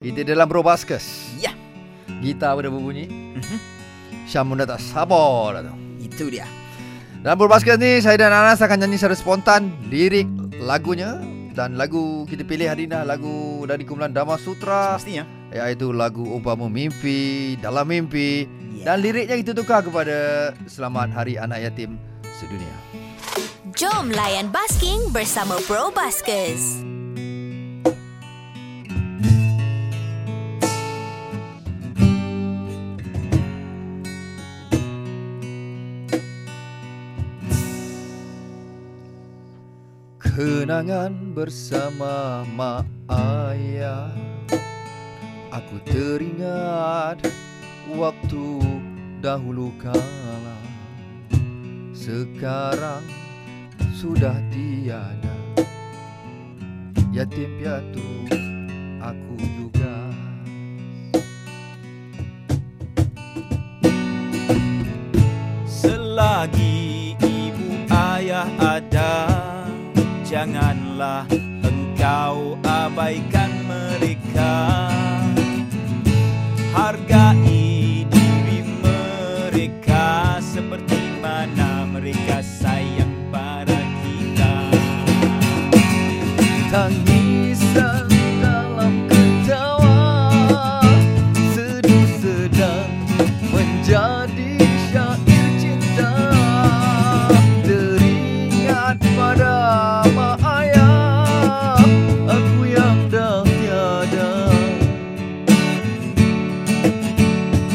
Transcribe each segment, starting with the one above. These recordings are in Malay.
Kita dalam Bro Baskers. Ya. Gitar dah berbunyi. Mhm. Syam pun dah tak sabar dah tu. Itu dia. Dalam Bro Baskers ni, saya dan Anas akan nyanyi secara spontan lirik lagunya. Dan lagu kita pilih hari ni adalah lagu dari kumpulan Dama Sutra. Pastinya. Iaitu lagu Umpama Mimpi, Dalam Mimpi. Ya. Dan liriknya kita tukar kepada Selamat Hari Anak Yatim Sedunia. Jom layan basking bersama Bro Baskers. Kenangan bersama mak ayah. Aku teringat waktu dahulu kala. Sekarang sudah tiada. Yatim piatu aku juga. Selagi Janganlah engkau abaikan mereka. Hargai diri mereka Seperti mana mereka sayang pada kita. Tangisan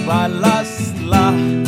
Balaslah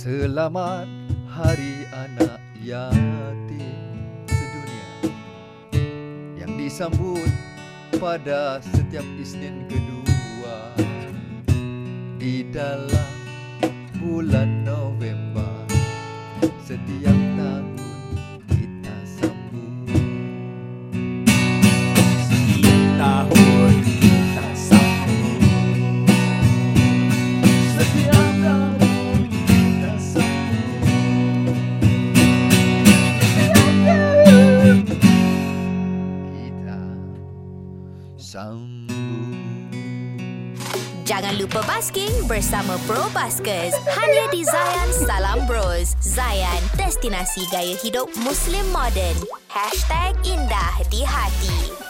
Selamat Hari Anak Yatim Sedunia Yang disambut pada setiap Isnin kedua Di dalam bulan November sambut Jangan lupa basking bersama Bro Baskers. Hanya di Zayan Salam Bros. Zayan, destinasi gaya hidup Muslim modern. Hashtag indah di hati.